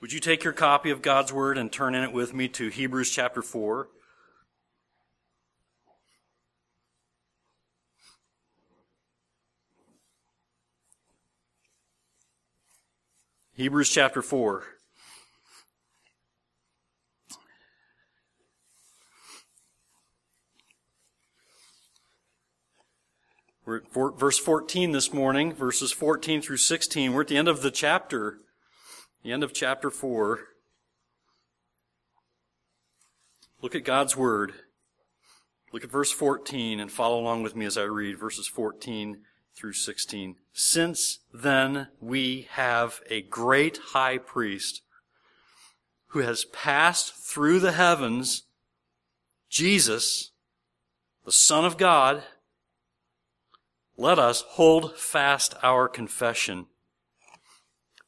Would you take your copy of God's Word and turn in it with me to Hebrews chapter 4? Hebrews chapter 4. We're at verse 14 this morning, verses 14 through 16. We're at the end of the chapter, the end of chapter 4. Look at God's Word. Look at verse 14 and follow along with me as I read verses 14 through 16. Since then we have a great high priest who has passed through the heavens, Jesus, the Son of God, let us hold fast our confession.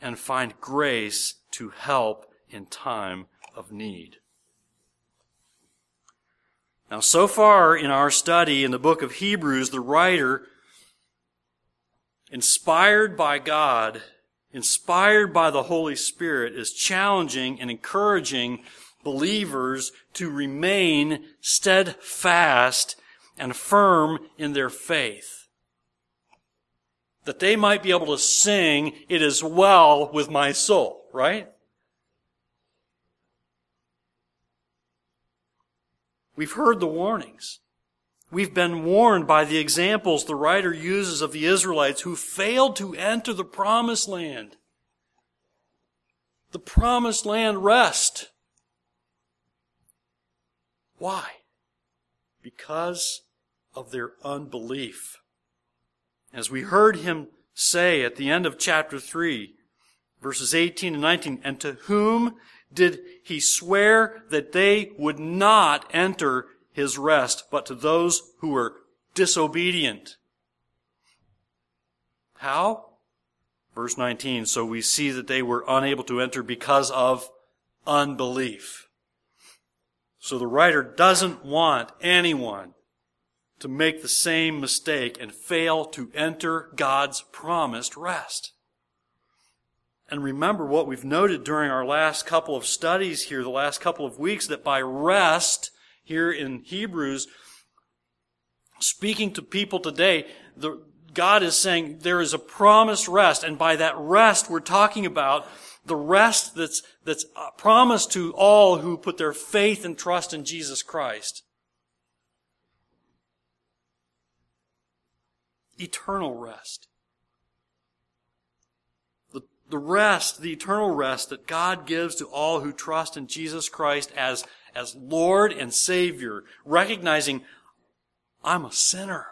and find grace to help in time of need. Now, so far in our study in the book of Hebrews, the writer, inspired by God, inspired by the Holy Spirit, is challenging and encouraging believers to remain steadfast and firm in their faith. That they might be able to sing, It is well with my soul, right? We've heard the warnings. We've been warned by the examples the writer uses of the Israelites who failed to enter the promised land. The promised land rest. Why? Because of their unbelief. As we heard him say at the end of chapter 3, verses 18 and 19, and to whom did he swear that they would not enter his rest, but to those who were disobedient? How? Verse 19, so we see that they were unable to enter because of unbelief. So the writer doesn't want anyone to make the same mistake and fail to enter God's promised rest. And remember what we've noted during our last couple of studies here, the last couple of weeks, that by rest, here in Hebrews, speaking to people today, the, God is saying there is a promised rest, and by that rest, we're talking about the rest that's, that's promised to all who put their faith and trust in Jesus Christ. Eternal rest. The, the rest, the eternal rest that God gives to all who trust in Jesus Christ as, as Lord and Savior, recognizing I'm a sinner.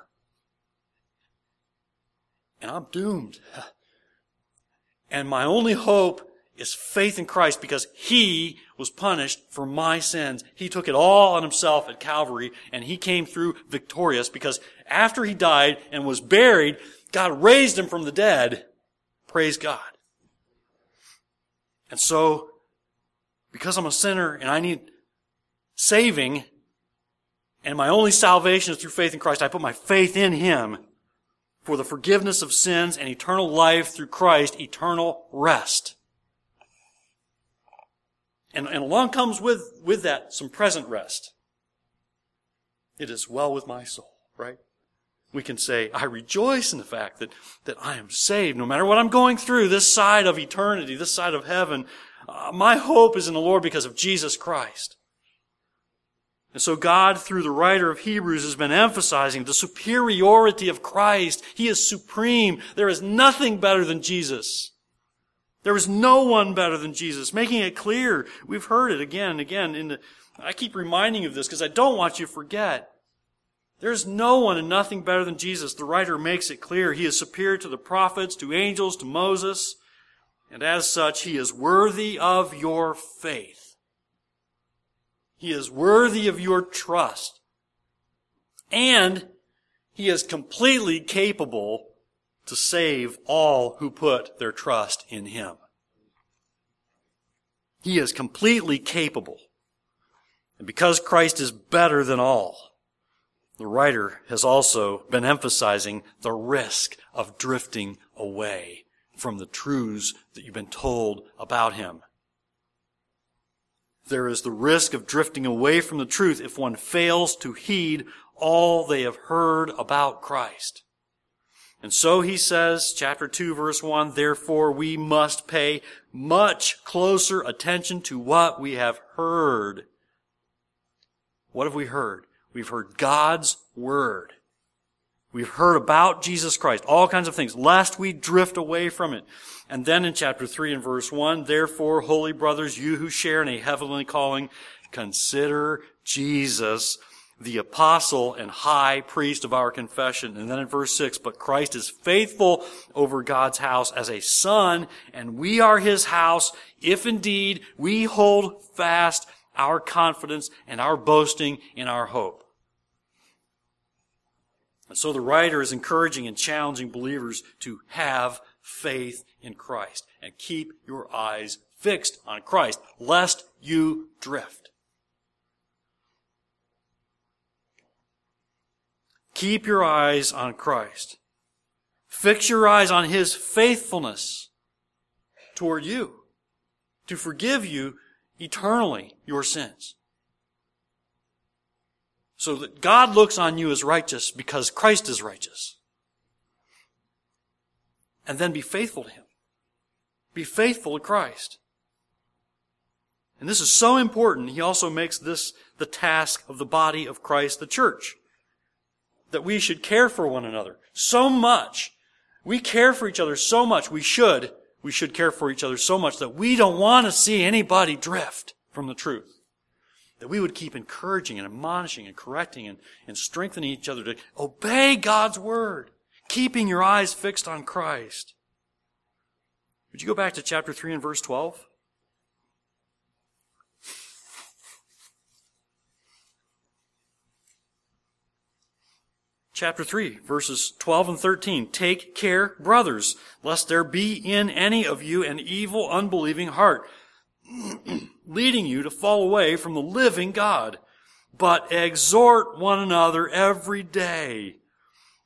And I'm doomed. And my only hope is faith in Christ because He was punished for my sins. He took it all on Himself at Calvary and He came through victorious because after He died and was buried, God raised Him from the dead. Praise God. And so, because I'm a sinner and I need saving, and my only salvation is through faith in Christ, I put my faith in Him for the forgiveness of sins and eternal life through Christ, eternal rest. And, and along comes with, with that some present rest. It is well with my soul, right? We can say, I rejoice in the fact that, that I am saved. No matter what I'm going through, this side of eternity, this side of heaven, uh, my hope is in the Lord because of Jesus Christ. And so God, through the writer of Hebrews, has been emphasizing the superiority of Christ. He is supreme. There is nothing better than Jesus. There is no one better than Jesus, making it clear. We've heard it again and again. In the, I keep reminding you of this because I don't want you to forget. There's no one and nothing better than Jesus. The writer makes it clear. He is superior to the prophets, to angels, to Moses. And as such, he is worthy of your faith. He is worthy of your trust. And he is completely capable to save all who put their trust in him. He is completely capable. And because Christ is better than all, the writer has also been emphasizing the risk of drifting away from the truths that you've been told about him. There is the risk of drifting away from the truth if one fails to heed all they have heard about Christ. And so he says, chapter 2 verse 1, therefore we must pay much closer attention to what we have heard. What have we heard? We've heard God's Word. We've heard about Jesus Christ, all kinds of things, lest we drift away from it. And then in chapter 3 and verse 1, therefore, holy brothers, you who share in a heavenly calling, consider Jesus, the apostle and high priest of our confession. And then in verse 6, but Christ is faithful over God's house as a son, and we are his house, if indeed we hold fast our confidence and our boasting in our hope. And so the writer is encouraging and challenging believers to have faith in Christ and keep your eyes fixed on Christ, lest you drift. Keep your eyes on Christ. Fix your eyes on His faithfulness toward you to forgive you eternally your sins. So that God looks on you as righteous because Christ is righteous. And then be faithful to Him. Be faithful to Christ. And this is so important, he also makes this the task of the body of Christ, the church. That we should care for one another so much. We care for each other so much. We should. We should care for each other so much that we don't want to see anybody drift from the truth that we would keep encouraging and admonishing and correcting and, and strengthening each other to obey God's word, keeping your eyes fixed on Christ. Would you go back to chapter 3 and verse 12? Chapter 3, verses 12 and 13. Take care, brothers, lest there be in any of you an evil, unbelieving heart leading you to fall away from the living God. But exhort one another every day,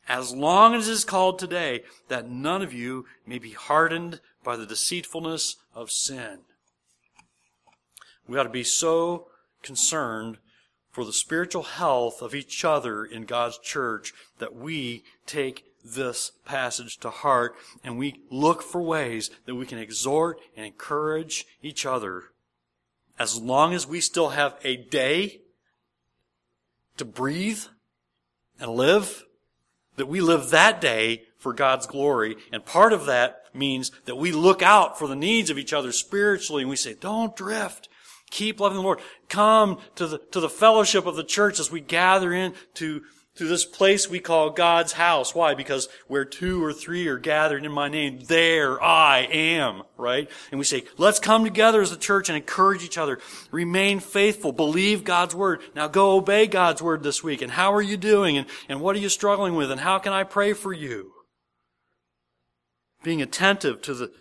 as long as it is called today, that none of you may be hardened by the deceitfulness of sin. We ought to be so concerned for the spiritual health of each other in God's church that we take this passage to heart and we look for ways that we can exhort and encourage each other as long as we still have a day to breathe and live, that we live that day for God's glory. And part of that means that we look out for the needs of each other spiritually and we say, don't drift. Keep loving the Lord. Come to the, to the fellowship of the church as we gather in to to this place we call God's house. Why? Because where two or three are gathered in my name, there I am, right? And we say, let's come together as a church and encourage each other. Remain faithful. Believe God's word. Now go obey God's word this week. And how are you doing? And, and what are you struggling with? And how can I pray for you? Being attentive to the,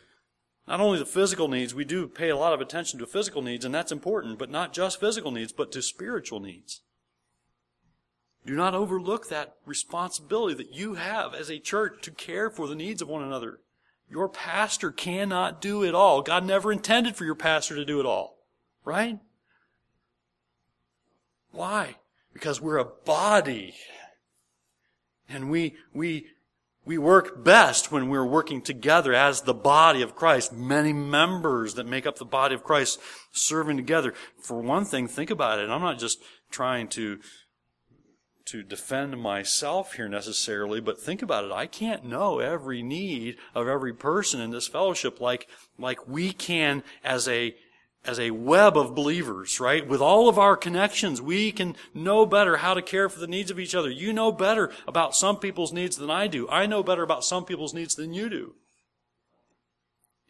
not only the physical needs, we do pay a lot of attention to physical needs, and that's important, but not just physical needs, but to spiritual needs. Do not overlook that responsibility that you have as a church to care for the needs of one another. Your pastor cannot do it all. God never intended for your pastor to do it all. Right? Why? Because we're a body. And we, we, we work best when we're working together as the body of Christ. Many members that make up the body of Christ serving together. For one thing, think about it. I'm not just trying to to defend myself here necessarily, but think about it. I can't know every need of every person in this fellowship like, like we can as a, as a web of believers, right? With all of our connections, we can know better how to care for the needs of each other. You know better about some people's needs than I do. I know better about some people's needs than you do.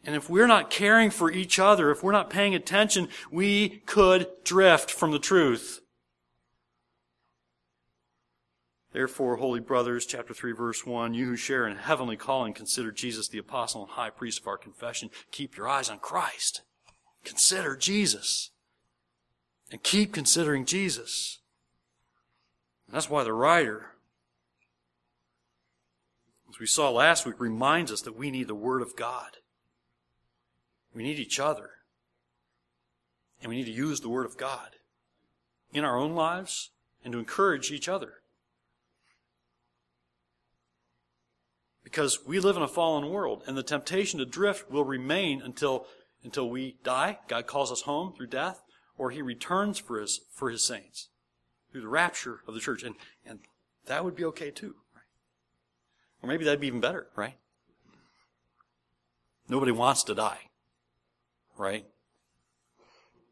And if we're not caring for each other, if we're not paying attention, we could drift from the truth. Therefore, holy brothers, chapter 3, verse 1, you who share in heavenly calling, consider Jesus the apostle and high priest of our confession. Keep your eyes on Christ. Consider Jesus. And keep considering Jesus. And that's why the writer, as we saw last week, reminds us that we need the Word of God. We need each other. And we need to use the Word of God in our own lives and to encourage each other. Because we live in a fallen world, and the temptation to drift will remain until, until we die. God calls us home through death, or He returns for His, for His saints through the rapture of the church. And, and that would be okay too. Right? Or maybe that'd be even better, right? Nobody wants to die, right?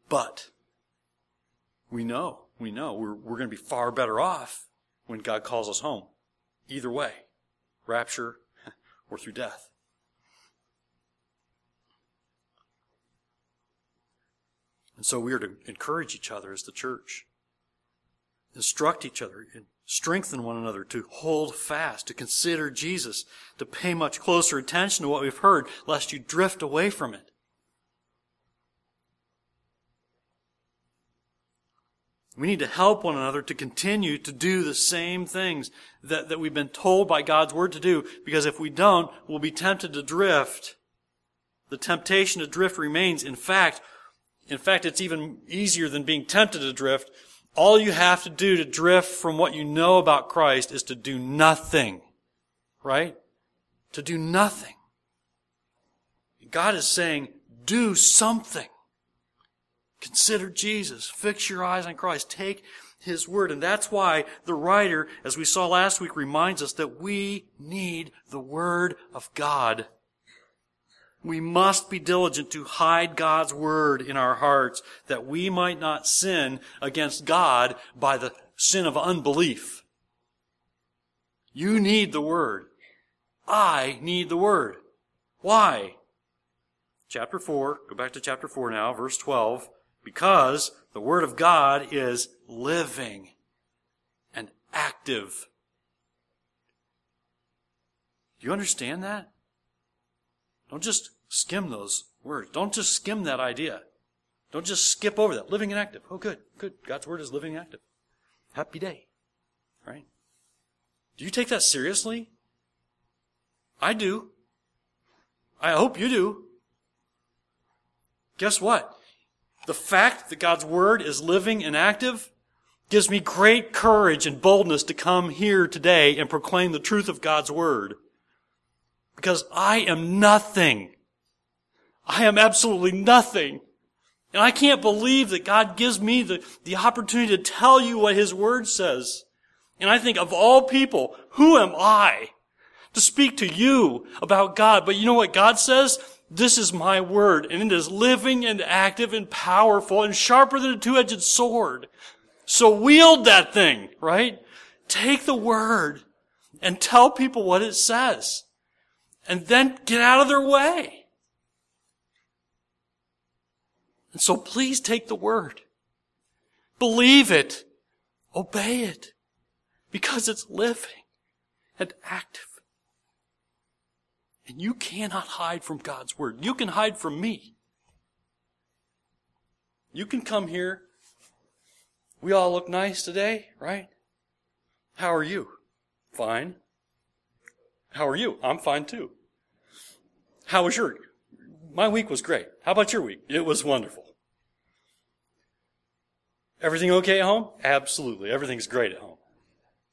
But we know, we know we're, we're going to be far better off when God calls us home. Either way, rapture or through death. And so we are to encourage each other as the church, instruct each other, and strengthen one another to hold fast, to consider Jesus, to pay much closer attention to what we've heard, lest you drift away from it. We need to help one another to continue to do the same things that, that we've been told by God's Word to do, because if we don't, we'll be tempted to drift. The temptation to drift remains. In fact, in fact, it's even easier than being tempted to drift. All you have to do to drift from what you know about Christ is to do nothing. Right? To do nothing. God is saying, do something. Consider Jesus. Fix your eyes on Christ. Take His Word. And that's why the writer, as we saw last week, reminds us that we need the Word of God. We must be diligent to hide God's Word in our hearts that we might not sin against God by the sin of unbelief. You need the Word. I need the Word. Why? Chapter 4, go back to chapter 4 now, verse 12 because the Word of God is living and active. Do you understand that? Don't just skim those words. Don't just skim that idea. Don't just skip over that. Living and active. Oh, good, good. God's Word is living and active. Happy day. Right? Do you take that seriously? I do. I hope you do. Guess what? The fact that God's Word is living and active gives me great courage and boldness to come here today and proclaim the truth of God's Word. Because I am nothing. I am absolutely nothing. And I can't believe that God gives me the, the opportunity to tell you what His Word says. And I think of all people, who am I to speak to you about God? But you know what God says? This is my word, and it is living and active and powerful and sharper than a two-edged sword. So wield that thing, right? Take the word and tell people what it says. And then get out of their way. And so please take the word. Believe it. Obey it. Because it's living and active. And you cannot hide from God's Word. You can hide from me. You can come here. We all look nice today, right? How are you? Fine. How are you? I'm fine too. How was your my week was great. How about your week? It was wonderful. Everything okay at home? Absolutely. Everything's great at home.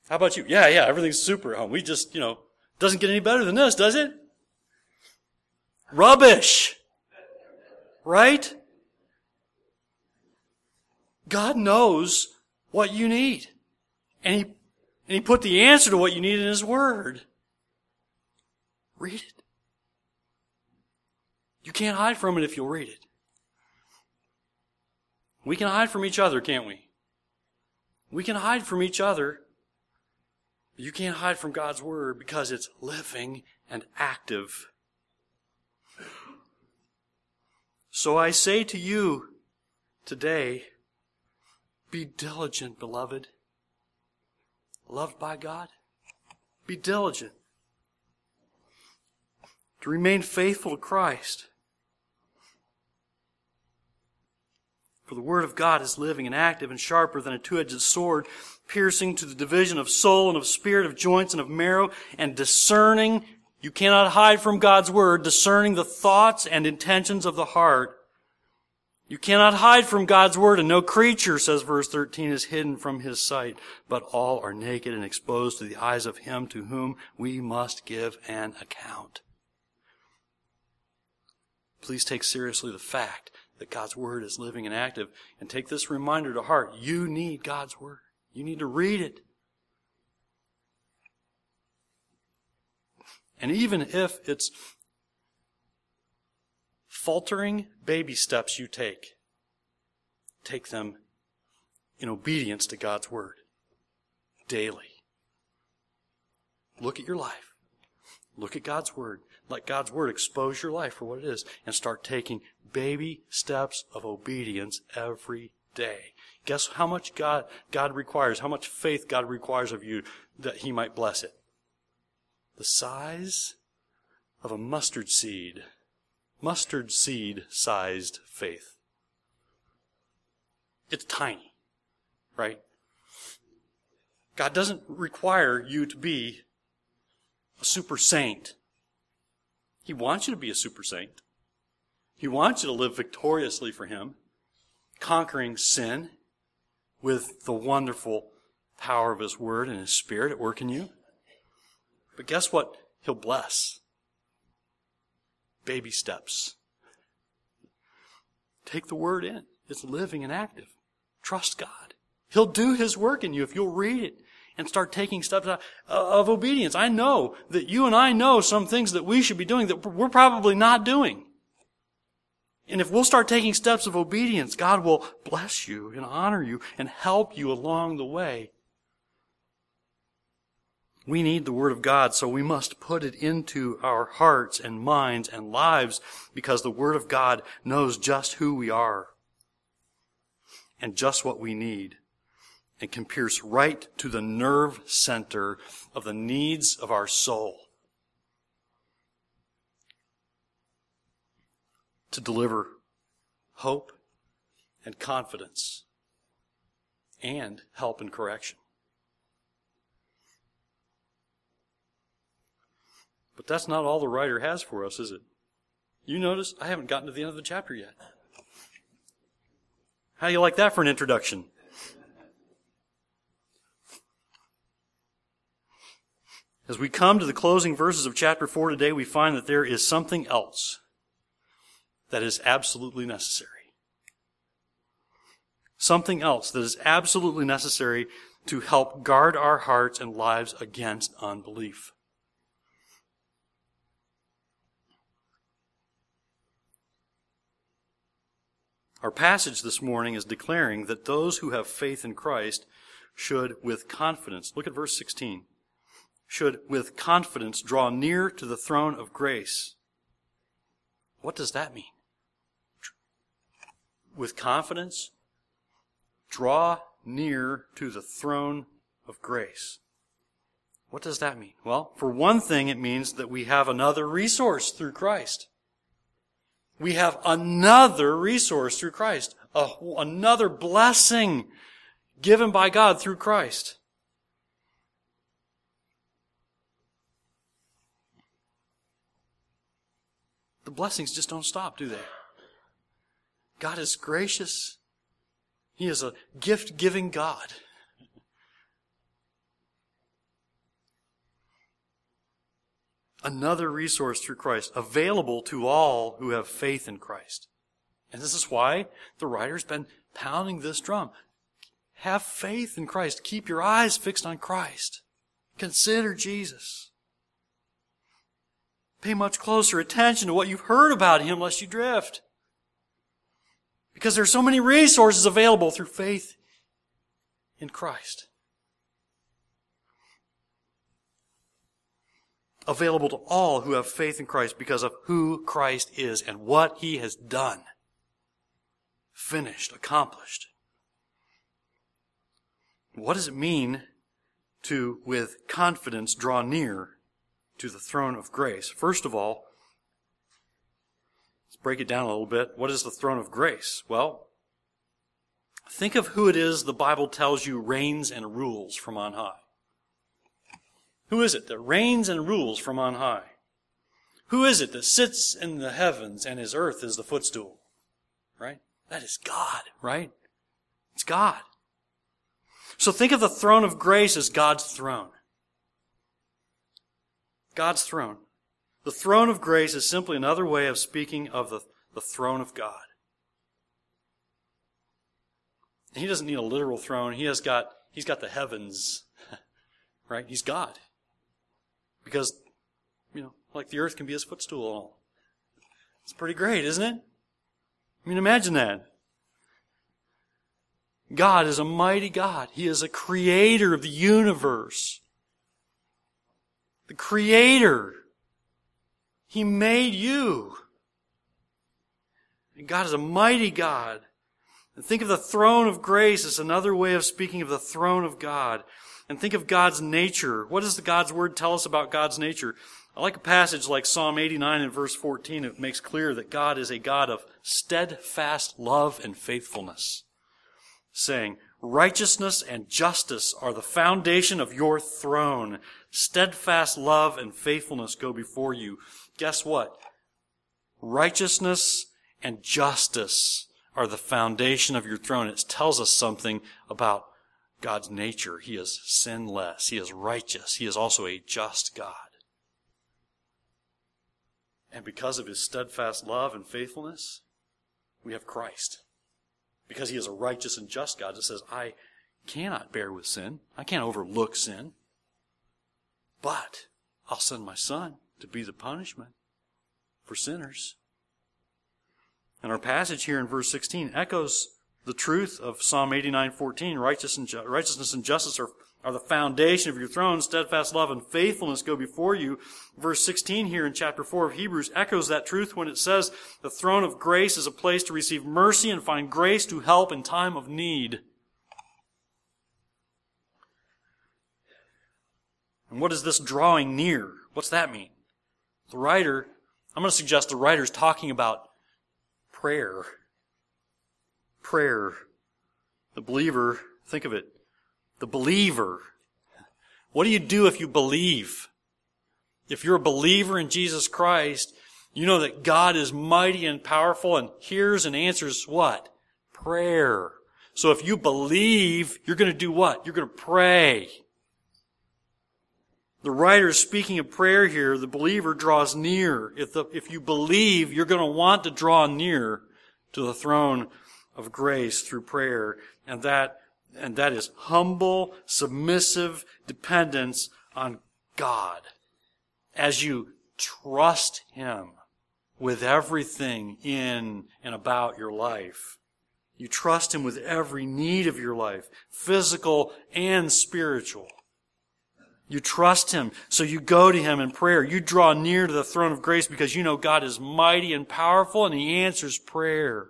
How about you? Yeah, yeah, everything's super at home. We just, you know, doesn't get any better than this, does it? Rubbish. Right? God knows what you need. And He, and He put the answer to what you need in His Word. Read it. You can't hide from it if you'll read it. We can hide from each other, can't we? We can hide from each other. But you can't hide from God's Word because it's living and active. So I say to you today, be diligent, beloved. Loved by God? Be diligent to remain faithful to Christ. For the Word of God is living and active and sharper than a two-edged sword, piercing to the division of soul and of spirit, of joints and of marrow, and discerning, you cannot hide from God's Word, discerning the thoughts and intentions of the heart. You cannot hide from God's Word, and no creature, says verse 13, is hidden from His sight, but all are naked and exposed to the eyes of Him to whom we must give an account. Please take seriously the fact that God's Word is living and active. And take this reminder to heart. You need God's Word. You need to read it. And even if it's faltering baby steps you take, take them in obedience to God's Word daily. Look at your life. Look at God's Word. Let God's Word expose your life for what it is and start taking baby steps of obedience every day. Guess how much God, God requires, how much faith God requires of you that He might bless it? The size of a mustard seed. Mustard seed sized faith. It's tiny, right? God doesn't require you to be a super saint. He wants you to be a super saint. He wants you to live victoriously for Him, conquering sin with the wonderful power of His Word and His Spirit at work in you. But guess what? He'll bless. Baby steps. Take the Word in. It's living and active. Trust God. He'll do His work in you if you'll read it and start taking steps of obedience. I know that you and I know some things that we should be doing that we're probably not doing. And if we'll start taking steps of obedience, God will bless you and honor you and help you along the way. We need the Word of God, so we must put it into our hearts and minds and lives because the Word of God knows just who we are and just what we need and can pierce right to the nerve center of the needs of our soul to deliver hope and confidence and help and correction. But that's not all the writer has for us, is it? You notice I haven't gotten to the end of the chapter yet. How do you like that for an introduction? As we come to the closing verses of chapter 4 today, we find that there is something else that is absolutely necessary. Something else that is absolutely necessary to help guard our hearts and lives against unbelief. Our passage this morning is declaring that those who have faith in Christ should, with confidence, look at verse 16 should with confidence draw near to the throne of grace. What does that mean? With confidence, draw near to the throne of grace. What does that mean? Well, for one thing, it means that we have another resource through Christ. We have another resource through Christ, a, another blessing given by God through Christ. the blessings just don't stop, do they? God is gracious. He is a gift giving God. Another resource through Christ available to all who have faith in Christ. And this is why the writer's been pounding this drum. Have faith in Christ. Keep your eyes fixed on Christ. Consider Jesus. Pay much closer attention to what you've heard about Him lest you drift. Because there are so many resources available through faith in Christ. Available to all who have faith in Christ because of who Christ is and what He has done. finished, accomplished. What does it mean to, with confidence, draw near to the throne of grace? First of all, let's break it down a little bit. What is the throne of grace? Well, think of who it is the Bible tells you reigns and rules from on high. Who is it that reigns and rules from on high? Who is it that sits in the heavens and his earth is the footstool? Right? That is God, right? It's God. So think of the throne of grace as God's throne. God's throne. The throne of grace is simply another way of speaking of the, the throne of God. He doesn't need a literal throne. He has got, he's got the heavens, right? He's God. Because, you know, like the earth can be his footstool and all. It's pretty great, isn't it? I mean, imagine that. God is a mighty God. He is a creator of the universe. The creator. He made you. And God is a mighty God. And think of the throne of grace as another way of speaking of the throne of God. And think of God's nature. What does the God's Word tell us about God's nature? I like a passage like Psalm 89 and verse 14. It makes clear that God is a God of steadfast love and faithfulness, saying, Righteousness and justice are the foundation of your throne. Steadfast love and faithfulness go before you. Guess what? Righteousness and justice are the foundation of your throne. It tells us something about God's nature. He is sinless. He is righteous. He is also a just God. And because of his steadfast love and faithfulness, we have Christ. Because he is a righteous and just God that says, I cannot bear with sin. I can't overlook sin. But I'll send my son to be the punishment for sinners. And our passage here in verse 16 echoes the truth of Psalm 89:14, righteousness and, righteousness and justice are are the foundation of your throne. Steadfast love and faithfulness go before you. Verse 16 here in chapter 4 of Hebrews echoes that truth when it says the throne of grace is a place to receive mercy and find grace to help in time of need. And what is this drawing near? What's that mean? The writer, I'm going to suggest the writer is talking about prayer. Prayer. The believer, think of it, the believer. What do you do if you believe? If you're a believer in Jesus Christ, you know that God is mighty and powerful and hears and answers what? Prayer. So if you believe, you're going to do what? You're going to pray. The writer is speaking of prayer here. The believer draws near. If, the, if you believe, you're going to want to draw near to the throne of grace through prayer. And that and that is humble, submissive dependence on God. As you trust Him with everything in and about your life. You trust Him with every need of your life, physical and spiritual. You trust Him, so you go to Him in prayer. You draw near to the throne of grace because you know God is mighty and powerful and He answers prayer.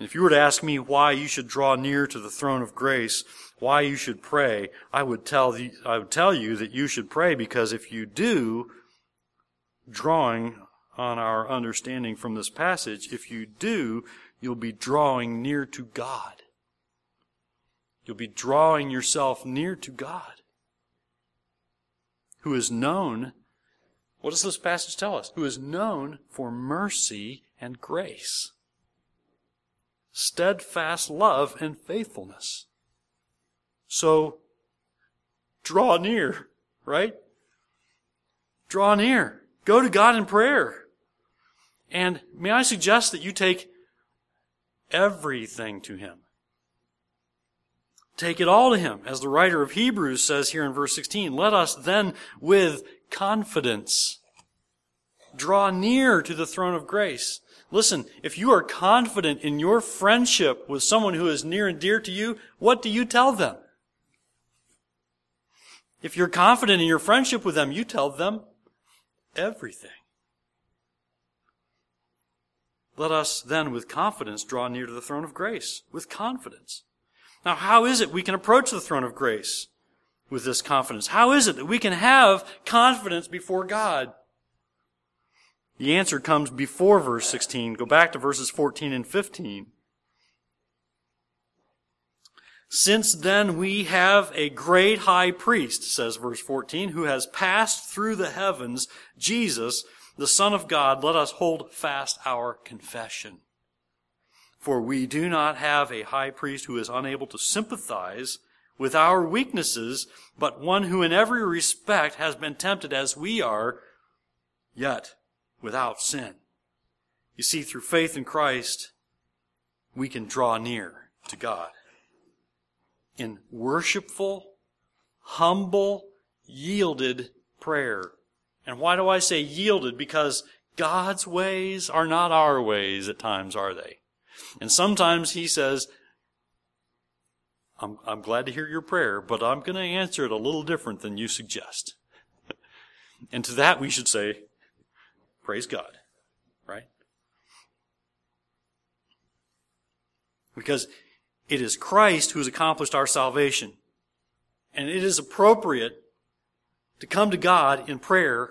If you were to ask me why you should draw near to the throne of grace, why you should pray, I would tell I would tell you that you should pray because if you do, drawing on our understanding from this passage, if you do, you'll be drawing near to God. You'll be drawing yourself near to God, who is known, what does this passage tell us? Who is known for mercy and grace steadfast love and faithfulness. So, draw near, right? Draw near. Go to God in prayer. And may I suggest that you take everything to Him. Take it all to Him. As the writer of Hebrews says here in verse 16, let us then with confidence draw near to the throne of grace Listen, if you are confident in your friendship with someone who is near and dear to you, what do you tell them? If you're confident in your friendship with them, you tell them everything. let us then with confidence draw near to the throne of grace. With confidence. Now, how is it we can approach the throne of grace with this confidence? How is it that we can have confidence before God? The answer comes before verse 16. Go back to verses 14 and 15. Since then we have a great high priest, says verse 14, who has passed through the heavens, Jesus, the Son of God, let us hold fast our confession. For we do not have a high priest who is unable to sympathize with our weaknesses, but one who in every respect has been tempted as we are, yet without sin. You see, through faith in Christ, we can draw near to God. In worshipful, humble, yielded prayer. And why do I say yielded? Because God's ways are not our ways at times, are they? And sometimes He says, I'm, I'm glad to hear your prayer, but I'm going to answer it a little different than you suggest. and to that we should say, Praise God. Right? Because it is Christ who has accomplished our salvation. And it is appropriate to come to God in prayer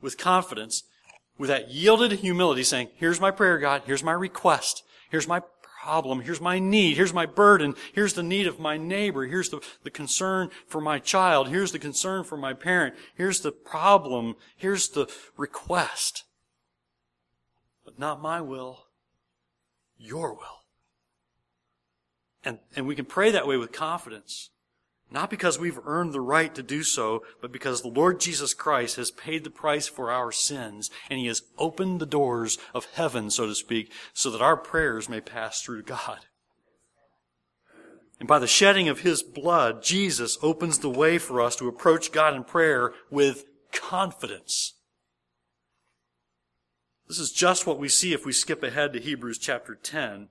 with confidence, with that yielded humility, saying, Here's my prayer, God. Here's my request. Here's my problem. Here's my need. Here's my burden. Here's the need of my neighbor. Here's the, the concern for my child. Here's the concern for my parent. Here's the problem. Here's the request. But not my will, your will. And, and we can pray that way with confidence. Not because we've earned the right to do so, but because the Lord Jesus Christ has paid the price for our sins, and He has opened the doors of heaven, so to speak, so that our prayers may pass through to God. And by the shedding of His blood, Jesus opens the way for us to approach God in prayer with confidence. This is just what we see if we skip ahead to Hebrews chapter 10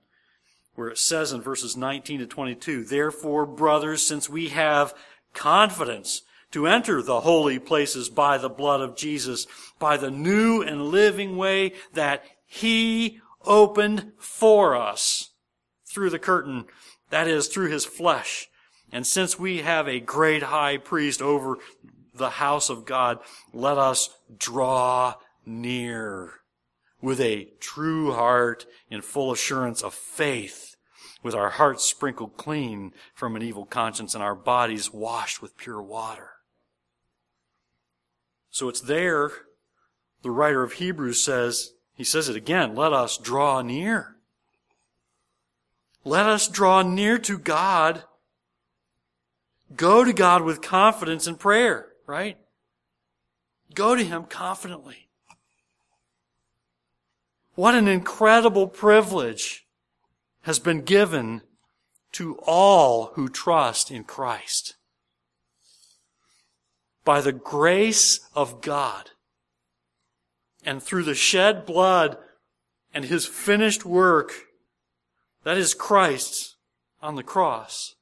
where it says in verses 19 to 22, Therefore, brothers, since we have confidence to enter the holy places by the blood of Jesus, by the new and living way that He opened for us through the curtain, that is, through His flesh. And since we have a great high priest over the house of God, let us draw near with a true heart in full assurance of faith, with our hearts sprinkled clean from an evil conscience and our bodies washed with pure water. So it's there, the writer of Hebrews says, he says it again, let us draw near. Let us draw near to God. Go to God with confidence in prayer, right? Go to Him confidently. What an incredible privilege has been given to all who trust in Christ. By the grace of God and through the shed blood and his finished work, that is Christ on the cross,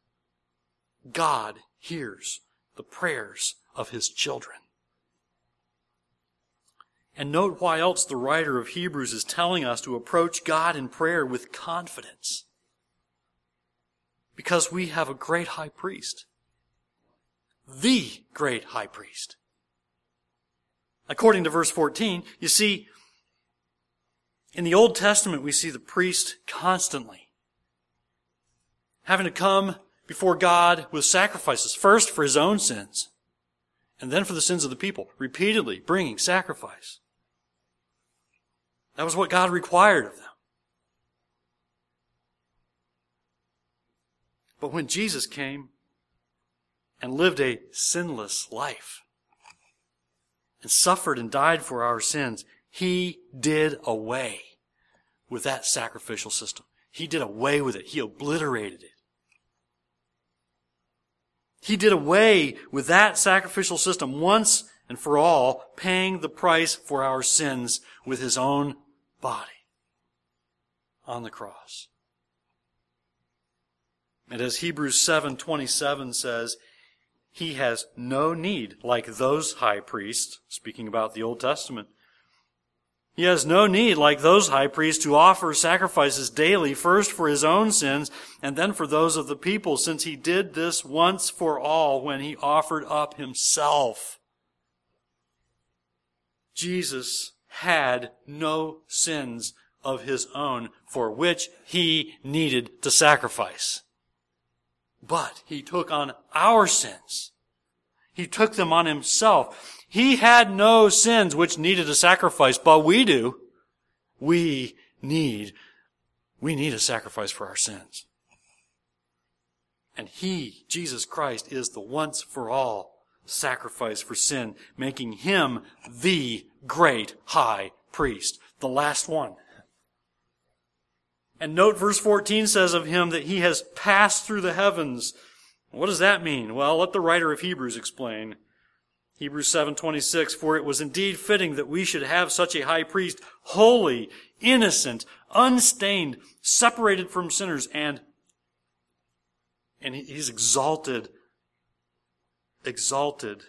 God hears the prayers of his children. And note why else the writer of Hebrews is telling us to approach God in prayer with confidence. Because we have a great high priest. The great high priest. According to verse 14, you see, in the Old Testament, we see the priest constantly having to come before God with sacrifices, first for his own sins, and then for the sins of the people, repeatedly bringing sacrifice. That was what God required of them. But when Jesus came and lived a sinless life and suffered and died for our sins, he did away with that sacrificial system. He did away with it. He obliterated it. He did away with that sacrificial system once and for all, paying the price for our sins with his own body on the cross. And as Hebrews 7:27 says, he has no need like those high priests, speaking about the Old Testament, He has no need, like those high priests, to offer sacrifices daily, first for his own sins and then for those of the people, since he did this once for all when he offered up himself. Jesus had no sins of his own for which he needed to sacrifice. But he took on our sins. He took them on himself. He had no sins which needed a sacrifice, but we do. We need, we need a sacrifice for our sins. And He, Jesus Christ, is the once for all sacrifice for sin, making Him the great high priest, the last one. And note verse 14 says of Him that He has passed through the heavens. What does that mean? Well, let the writer of Hebrews explain. Hebrews 7:26 for it was indeed fitting that we should have such a high priest holy innocent unstained separated from sinners and and he's exalted exalted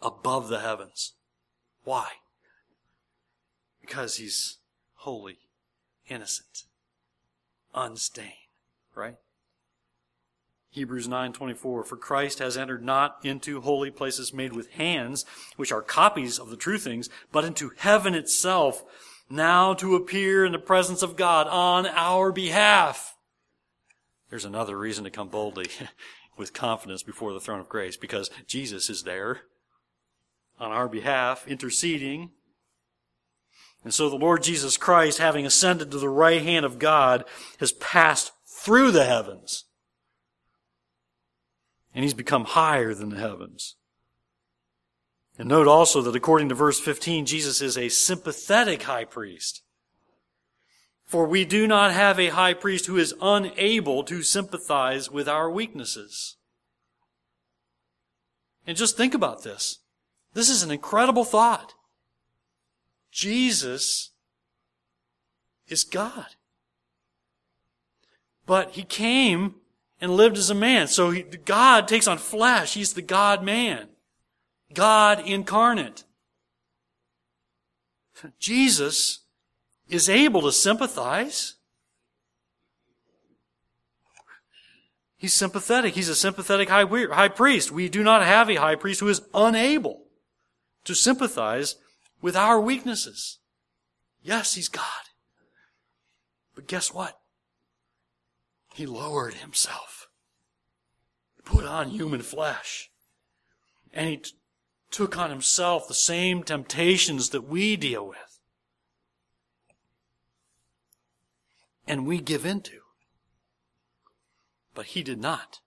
above the heavens. Why? Because he's holy innocent unstained right? Hebrews 9:24 For Christ has entered not into holy places made with hands which are copies of the true things but into heaven itself now to appear in the presence of God on our behalf. There's another reason to come boldly with confidence before the throne of grace because Jesus is there on our behalf interceding and so the Lord Jesus Christ, having ascended to the right hand of God, has passed through the heavens and he's become higher than the heavens. And note also that according to verse 15, Jesus is a sympathetic high priest. For we do not have a high priest who is unable to sympathize with our weaknesses. And just think about this. This is an incredible thought. Jesus is God. But he came and lived as a man. So he, God takes on flesh. He's the God man. God incarnate. Jesus is able to sympathize. He's sympathetic. He's a sympathetic high, high priest. We do not have a high priest who is unable to sympathize with our weaknesses. Yes, he's God. But guess what? He lowered himself, put on human flesh, and he t- took on himself the same temptations that we deal with. And we give into. But he did not.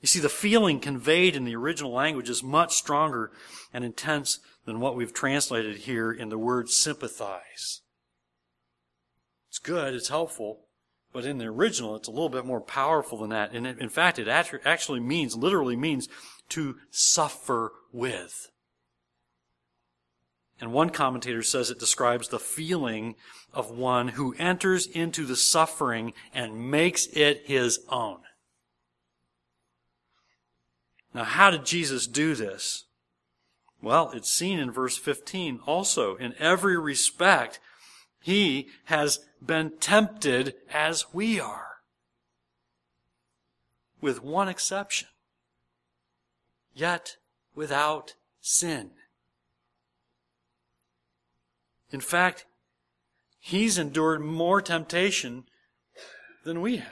You see, the feeling conveyed in the original language is much stronger and intense than what we've translated here in the word sympathize. It's good, it's helpful, but in the original, it's a little bit more powerful than that. And in fact, it actually means, literally means to suffer with. And one commentator says it describes the feeling of one who enters into the suffering and makes it his own. Now, how did Jesus do this? Well, it's seen in verse 15 also. In every respect, he has been tempted as we are. With one exception. Yet without sin. In fact, he's endured more temptation than we have.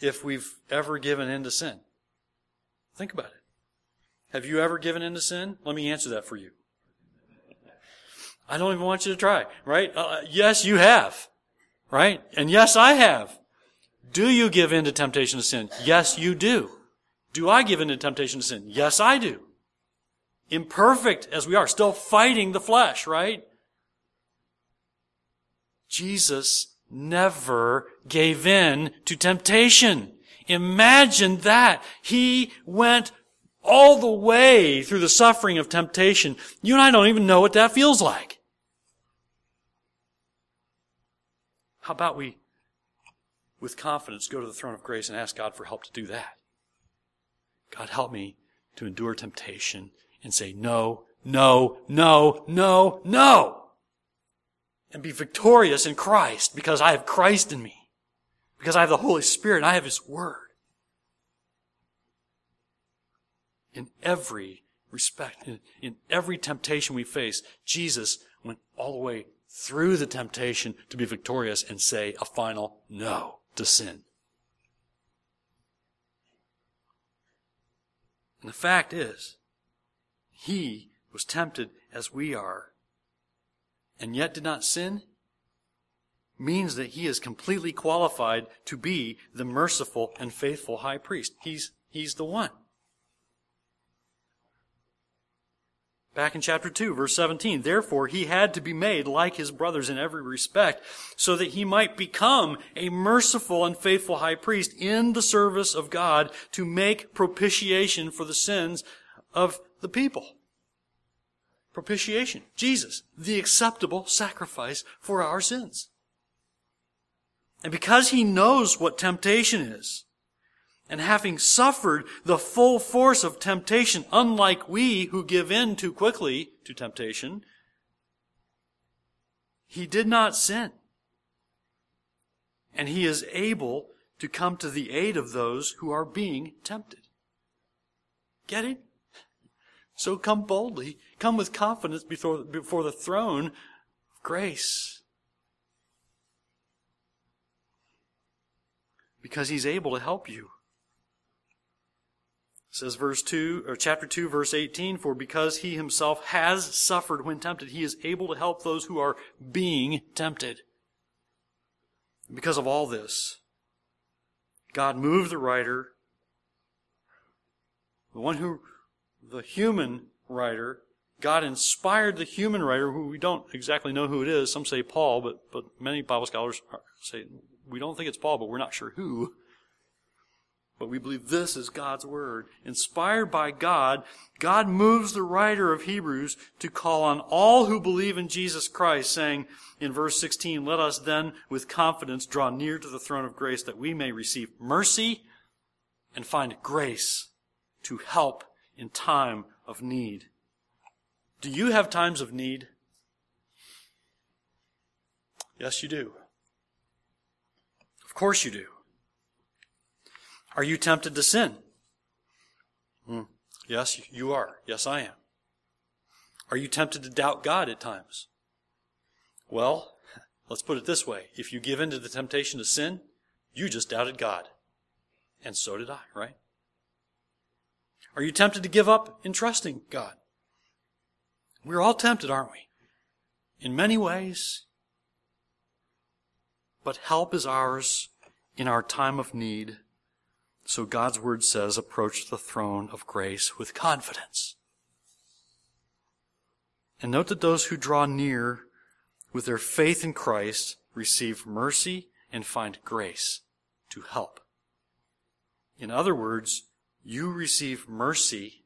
If we've ever given in to sin. Think about it. Have you ever given in to sin? Let me answer that for you. I don't even want you to try, right? Uh, yes, you have, right? And yes, I have. Do you give in to temptation to sin? Yes, you do. Do I give in to temptation to sin? Yes, I do. Imperfect as we are, still fighting the flesh, right? Jesus never gave in to temptation. Imagine that. He went all the way through the suffering of temptation. You and I don't even know what that feels like. How about we, with confidence, go to the throne of grace and ask God for help to do that? God, help me to endure temptation and say, no, no, no, no, no. And be victorious in Christ because I have Christ in me. Because I have the Holy Spirit and I have His Word. In every respect, in, in every temptation we face, Jesus went all the way through the temptation to be victorious and say a final no to sin. And the fact is, he was tempted as we are, and yet did not sin, means that he is completely qualified to be the merciful and faithful high priest. He's, he's the one. Back in chapter 2, verse 17, therefore he had to be made like his brothers in every respect, so that he might become a merciful and faithful high priest in the service of God to make propitiation for the sins of the people. Propitiation. Jesus, the acceptable sacrifice for our sins. And because he knows what temptation is, and having suffered the full force of temptation, unlike we who give in too quickly to temptation, he did not sin. And he is able to come to the aid of those who are being tempted. Get it? So come boldly, come with confidence before, before the throne of grace. Because he's able to help you says verse 2 or chapter 2 verse 18 for because he himself has suffered when tempted he is able to help those who are being tempted because of all this god moved the writer the one who the human writer god inspired the human writer who we don't exactly know who it is some say paul but but many bible scholars say we don't think it's paul but we're not sure who but we believe this is God's Word. Inspired by God, God moves the writer of Hebrews to call on all who believe in Jesus Christ, saying in verse 16, Let us then with confidence draw near to the throne of grace that we may receive mercy and find grace to help in time of need. Do you have times of need? Yes, you do. Of course you do. Are you tempted to sin? Hmm. Yes, you are. Yes, I am. Are you tempted to doubt God at times? Well, let's put it this way. If you give in to the temptation to sin, you just doubted God. And so did I, right? Are you tempted to give up in trusting God? We're all tempted, aren't we? In many ways. But help is ours in our time of need so God's word says, approach the throne of grace with confidence. And note that those who draw near with their faith in Christ receive mercy and find grace to help. In other words, you receive mercy,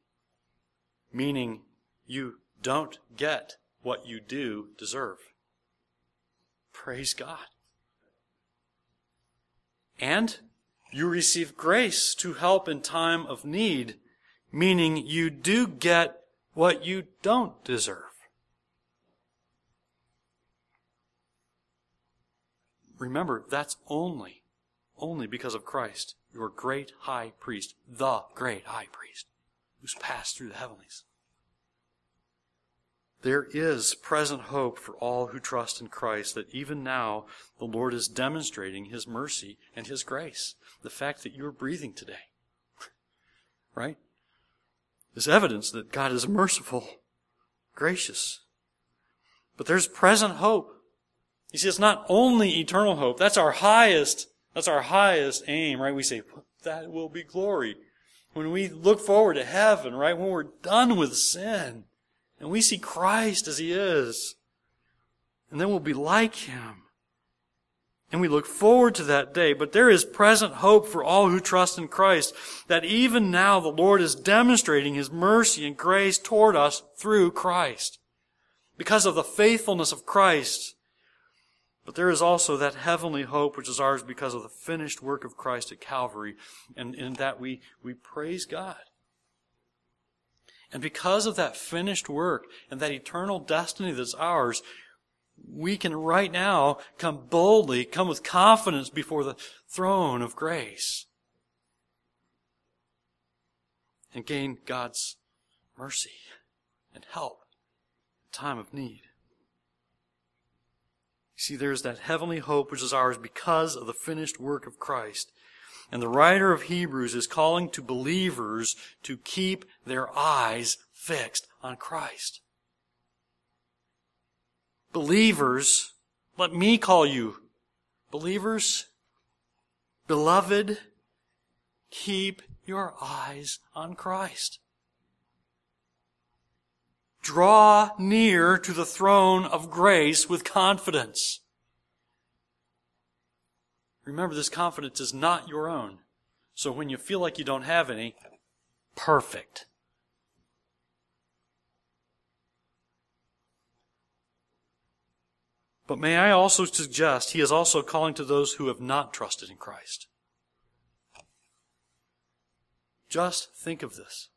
meaning you don't get what you do deserve. Praise God. And you receive grace to help in time of need, meaning you do get what you don't deserve. Remember, that's only, only because of Christ, your great high priest, the great high priest, who's passed through the heavenlies. There is present hope for all who trust in Christ that even now the Lord is demonstrating His mercy and His grace. The fact that you're breathing today, right, is evidence that God is merciful, gracious. But there's present hope. You see, it's not only eternal hope, that's our highest, that's our highest aim, right? We say, that will be glory. When we look forward to heaven, right? When we're done with sin and we see Christ as He is. And then we'll be like Him. And we look forward to that day. But there is present hope for all who trust in Christ that even now the Lord is demonstrating His mercy and grace toward us through Christ. Because of the faithfulness of Christ. But there is also that heavenly hope which is ours because of the finished work of Christ at Calvary. And in that we, we praise God. And because of that finished work and that eternal destiny that's ours, we can right now come boldly, come with confidence before the throne of grace and gain God's mercy and help in time of need. See, there's that heavenly hope which is ours because of the finished work of Christ. And the writer of Hebrews is calling to believers to keep their eyes fixed on Christ. Believers, let me call you believers, beloved, keep your eyes on Christ. Draw near to the throne of grace with confidence. Remember, this confidence is not your own. So when you feel like you don't have any, perfect. But may I also suggest he is also calling to those who have not trusted in Christ. Just think of this.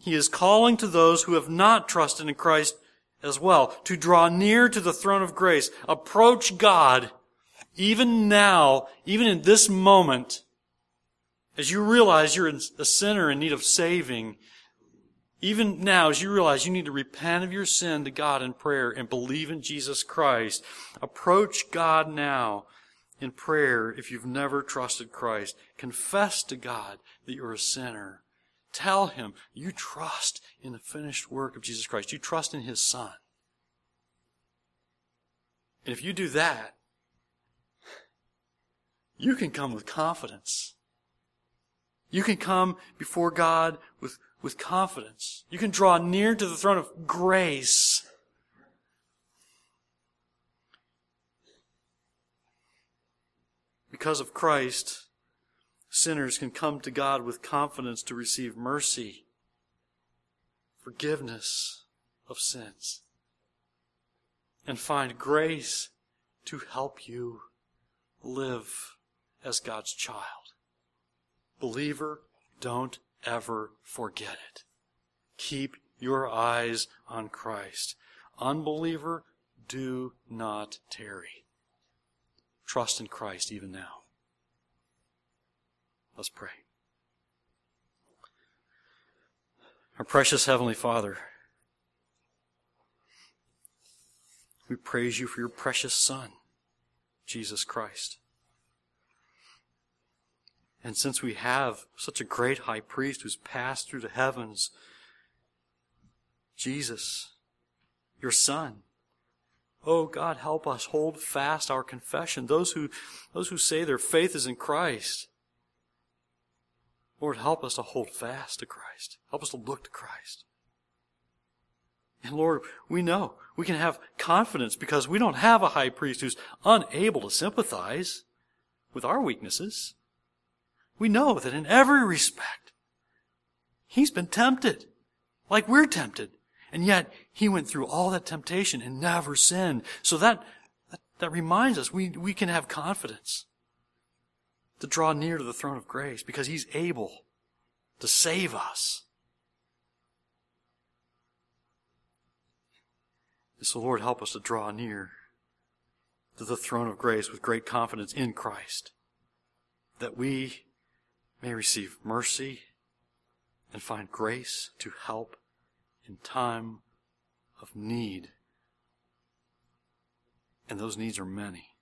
He is calling to those who have not trusted in Christ as well to draw near to the throne of grace, approach God even now, even in this moment, as you realize you're a sinner in need of saving, even now, as you realize you need to repent of your sin to God in prayer and believe in Jesus Christ, approach God now in prayer if you've never trusted Christ. Confess to God that you're a sinner. Tell Him you trust in the finished work of Jesus Christ. You trust in His Son. And if you do that, you can come with confidence. You can come before God with with confidence. You can draw near to the throne of grace. Because of Christ, sinners can come to God with confidence to receive mercy, forgiveness of sins, and find grace to help you live as God's child. Believer, don't ever forget it. Keep your eyes on Christ. Unbeliever, do not tarry. Trust in Christ even now. Let's pray. Our precious Heavenly Father, we praise you for your precious Son, Jesus Christ. And since we have such a great high priest who's passed through the heavens, Jesus, your Son, Oh God, help us hold fast our confession. Those who, those who say their faith is in Christ. Lord, help us to hold fast to Christ. Help us to look to Christ. And Lord, we know we can have confidence because we don't have a high priest who's unable to sympathize with our weaknesses. We know that in every respect, he's been tempted, like we're tempted. And yet, he went through all that temptation and never sinned. So that, that, that reminds us we, we can have confidence to draw near to the throne of grace because he's able to save us. So Lord, help us to draw near to the throne of grace with great confidence in Christ, that we may receive mercy and find grace to help in time of need. And those needs are many.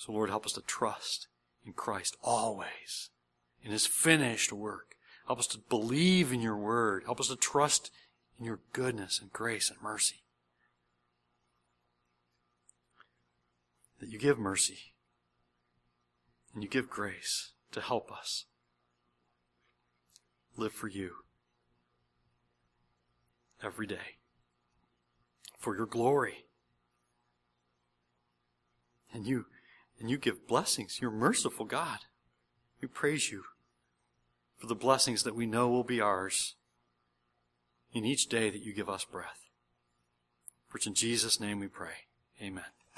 So, Lord, help us to trust in Christ always, in His finished work. Help us to believe in your word. Help us to trust in your goodness and grace and mercy. That you give mercy and you give grace to help us live for you every day for your glory. And you and you give blessings. You're merciful God. We praise you for the blessings that we know will be ours in each day that you give us breath. For it's in Jesus' name we pray. Amen.